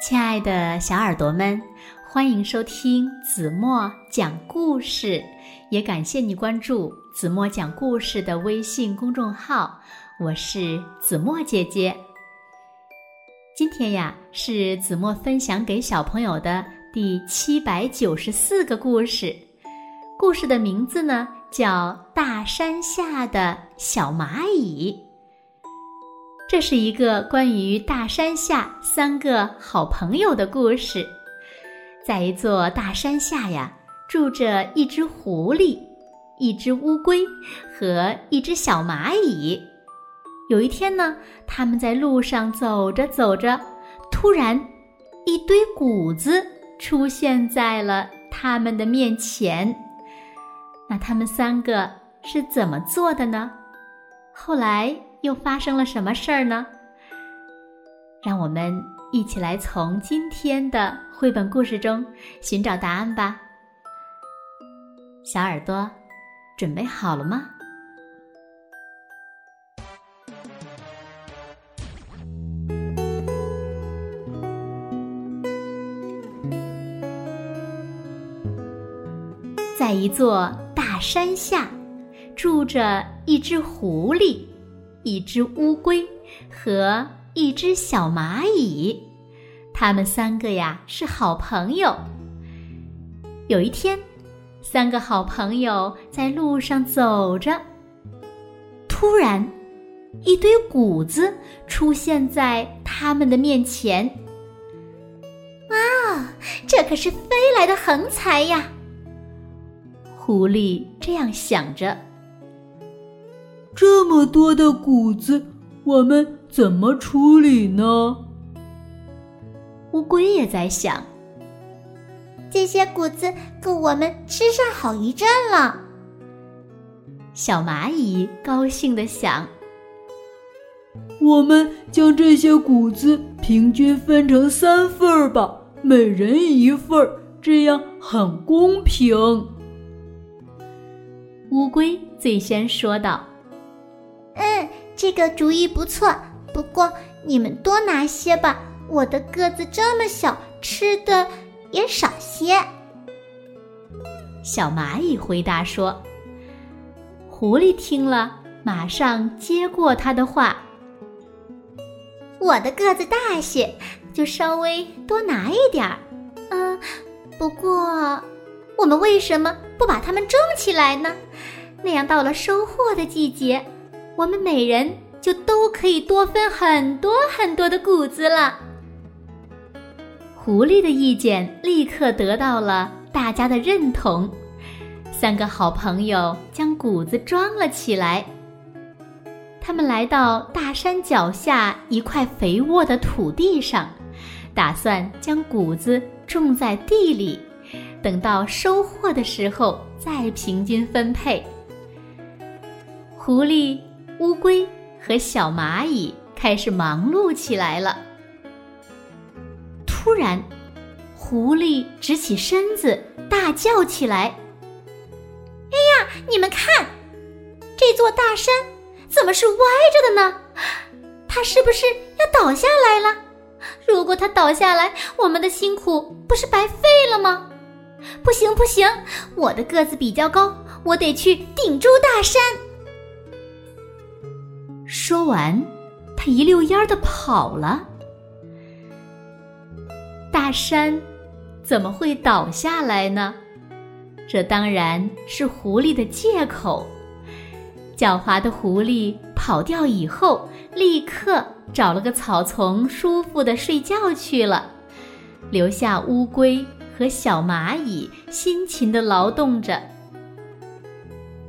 亲爱的小耳朵们，欢迎收听子墨讲故事，也感谢你关注子墨讲故事的微信公众号。我是子墨姐姐。今天呀，是子墨分享给小朋友的第七百九十四个故事。故事的名字呢，叫《大山下的小蚂蚁》。这是一个关于大山下三个好朋友的故事。在一座大山下呀，住着一只狐狸、一只乌龟和一只小蚂蚁。有一天呢，他们在路上走着走着，突然，一堆谷子出现在了他们的面前。那他们三个是怎么做的呢？后来。又发生了什么事儿呢？让我们一起来从今天的绘本故事中寻找答案吧。小耳朵，准备好了吗？在一座大山下，住着一只狐狸。一只乌龟和一只小蚂蚁，他们三个呀是好朋友。有一天，三个好朋友在路上走着，突然，一堆谷子出现在他们的面前。哇，这可是飞来的横财呀！狐狸这样想着。这么多的谷子，我们怎么处理呢？乌龟也在想，这些谷子够我们吃上好一阵了。小蚂蚁高兴的想：“我们将这些谷子平均分成三份儿吧，每人一份儿，这样很公平。”乌龟最先说道。嗯，这个主意不错。不过你们多拿些吧，我的个子这么小，吃的也少些。小蚂蚁回答说：“狐狸听了，马上接过他的话。我的个子大些，就稍微多拿一点儿。嗯，不过我们为什么不把它们种起来呢？那样到了收获的季节。”我们每人就都可以多分很多很多的谷子了。狐狸的意见立刻得到了大家的认同，三个好朋友将谷子装了起来。他们来到大山脚下一块肥沃的土地上，打算将谷子种在地里，等到收获的时候再平均分配。狐狸。乌龟和小蚂蚁开始忙碌起来了。突然，狐狸直起身子，大叫起来：“哎呀，你们看，这座大山怎么是歪着的呢？它是不是要倒下来了？如果它倒下来，我们的辛苦不是白费了吗？不行，不行，我的个子比较高，我得去顶住大山。”说完，他一溜烟儿的跑了。大山怎么会倒下来呢？这当然是狐狸的借口。狡猾的狐狸跑掉以后，立刻找了个草丛，舒服的睡觉去了，留下乌龟和小蚂蚁辛勤的劳动着。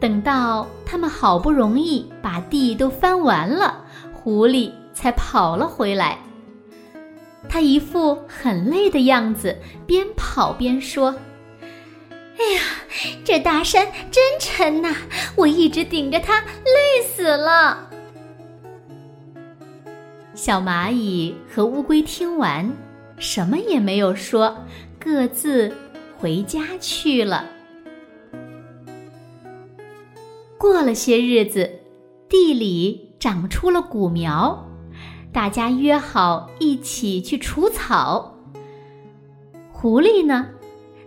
等到他们好不容易把地都翻完了，狐狸才跑了回来。他一副很累的样子，边跑边说：“哎呀，这大山真沉呐，我一直顶着它，累死了。”小蚂蚁和乌龟听完，什么也没有说，各自回家去了。过了些日子，地里长出了谷苗，大家约好一起去除草。狐狸呢，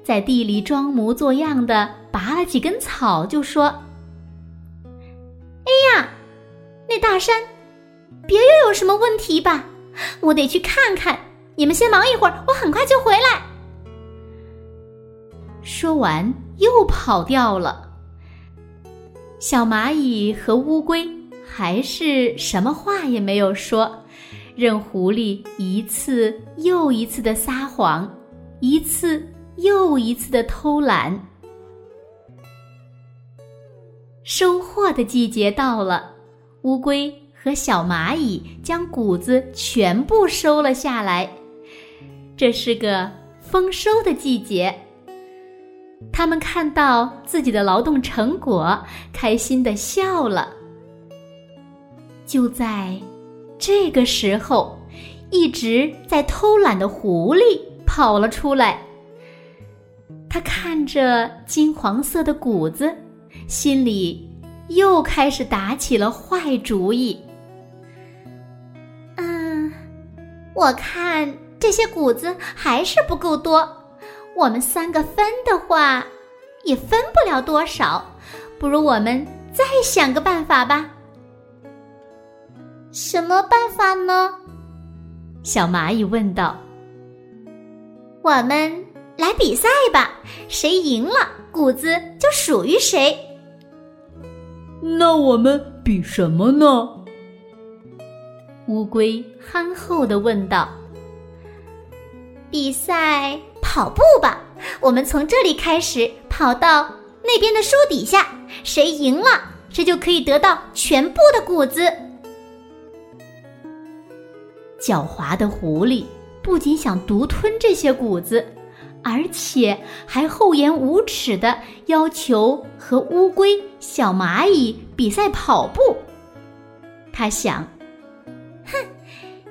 在地里装模作样的拔了几根草，就说：“哎呀，那大山别又有什么问题吧？我得去看看。你们先忙一会儿，我很快就回来。”说完，又跑掉了。小蚂蚁和乌龟还是什么话也没有说，任狐狸一次又一次的撒谎，一次又一次的偷懒。收获的季节到了，乌龟和小蚂蚁将谷子全部收了下来。这是个丰收的季节。他们看到自己的劳动成果，开心的笑了。就在这个时候，一直在偷懒的狐狸跑了出来。他看着金黄色的谷子，心里又开始打起了坏主意。嗯，我看这些谷子还是不够多。我们三个分的话，也分不了多少，不如我们再想个办法吧。什么办法呢？小蚂蚁问道。我们来比赛吧，谁赢了，谷子就属于谁。那我们比什么呢？乌龟憨厚的问道。比赛。跑步吧，我们从这里开始跑到那边的树底下，谁赢了，谁就可以得到全部的谷子。狡猾的狐狸不仅想独吞这些谷子，而且还厚颜无耻的要求和乌龟、小蚂蚁比赛跑步。他想，哼，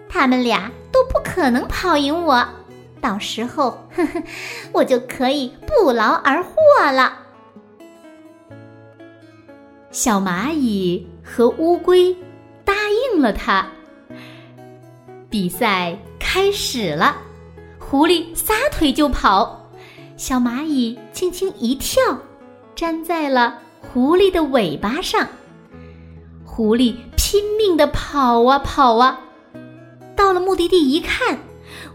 他们俩都不可能跑赢我。到时候，呵呵，我就可以不劳而获了。小蚂蚁和乌龟答应了他。比赛开始了，狐狸撒腿就跑，小蚂蚁轻轻一跳，粘在了狐狸的尾巴上。狐狸拼命的跑啊跑啊，到了目的地一看。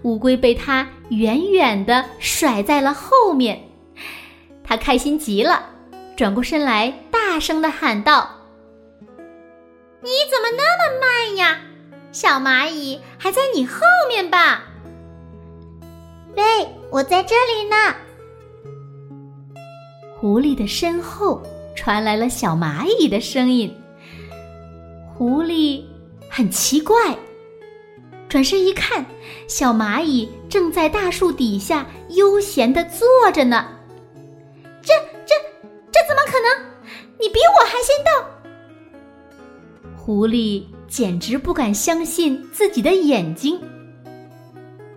乌龟被它远远的甩在了后面，它开心极了，转过身来，大声的喊道：“你怎么那么慢呀？小蚂蚁还在你后面吧？”“喂，我在这里呢。”狐狸的身后传来了小蚂蚁的声音。狐狸很奇怪。转身一看，小蚂蚁正在大树底下悠闲的坐着呢。这、这、这怎么可能？你比我还先到！狐狸简直不敢相信自己的眼睛。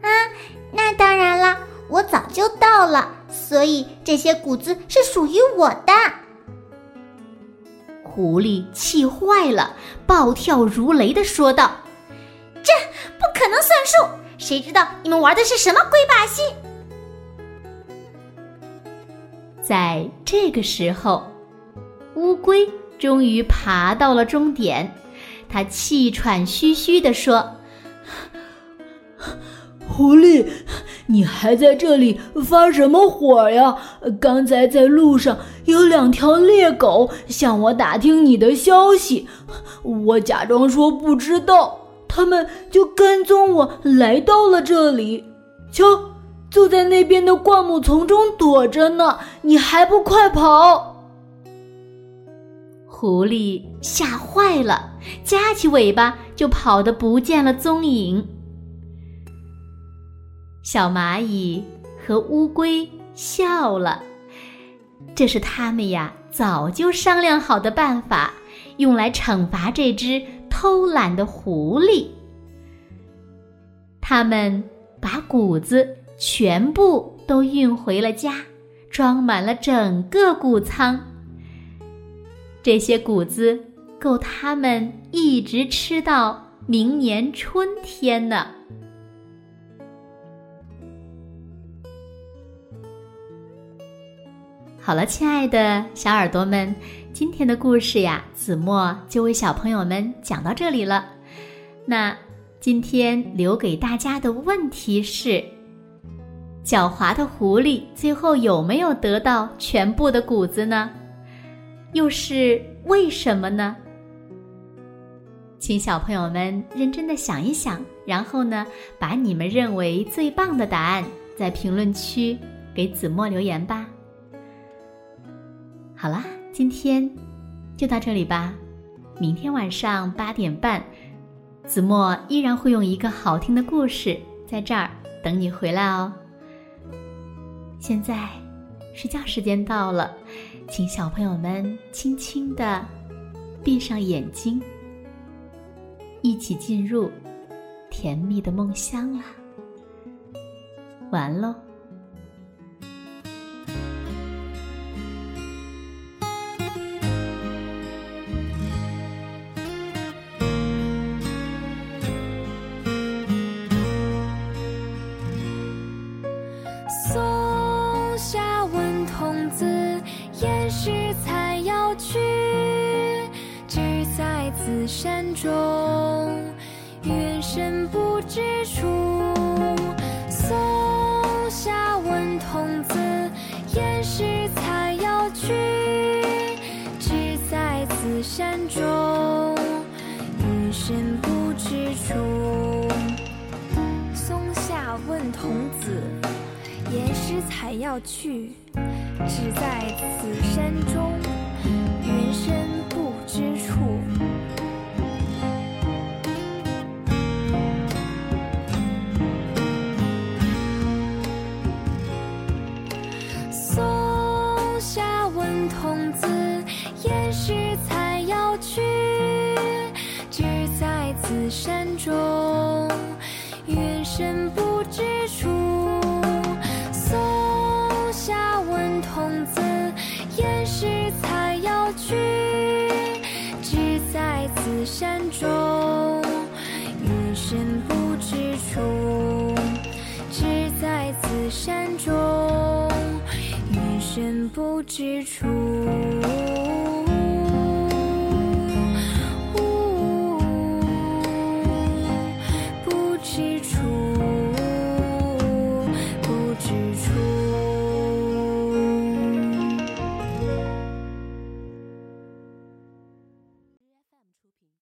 啊，那当然啦，我早就到了，所以这些谷子是属于我的。狐狸气坏了，暴跳如雷的说道。这不可能算数！谁知道你们玩的是什么鬼把戏？在这个时候，乌龟终于爬到了终点，它气喘吁吁地说：“狐狸，你还在这里发什么火呀？刚才在路上有两条猎狗向我打听你的消息，我假装说不知道。”他们就跟踪我来到了这里，瞧，就在那边的灌木丛中躲着呢。你还不快跑！狐狸吓坏了，夹起尾巴就跑得不见了踪影。小蚂蚁和乌龟笑了，这是他们呀早就商量好的办法，用来惩罚这只。偷懒的狐狸，他们把谷子全部都运回了家，装满了整个谷仓。这些谷子够他们一直吃到明年春天呢。好了，亲爱的小耳朵们，今天的故事呀，子墨就为小朋友们讲到这里了。那今天留给大家的问题是：狡猾的狐狸最后有没有得到全部的谷子呢？又是为什么呢？请小朋友们认真的想一想，然后呢，把你们认为最棒的答案在评论区给子墨留言吧。好啦，今天就到这里吧。明天晚上八点半，子墨依然会用一个好听的故事在这儿等你回来哦。现在睡觉时间到了，请小朋友们轻轻的闭上眼睛。一起进入甜蜜的梦乡啦！完喽。山中，云深不知处。松下问童子，言师采药去。只在此山中，云深不知处。松下问童子，言师采药去。只在此山中，云深不知处。山中，云深不知处。松下问童子言师采药去，只在此山中，云深不知处。只在此山中。云深不知处。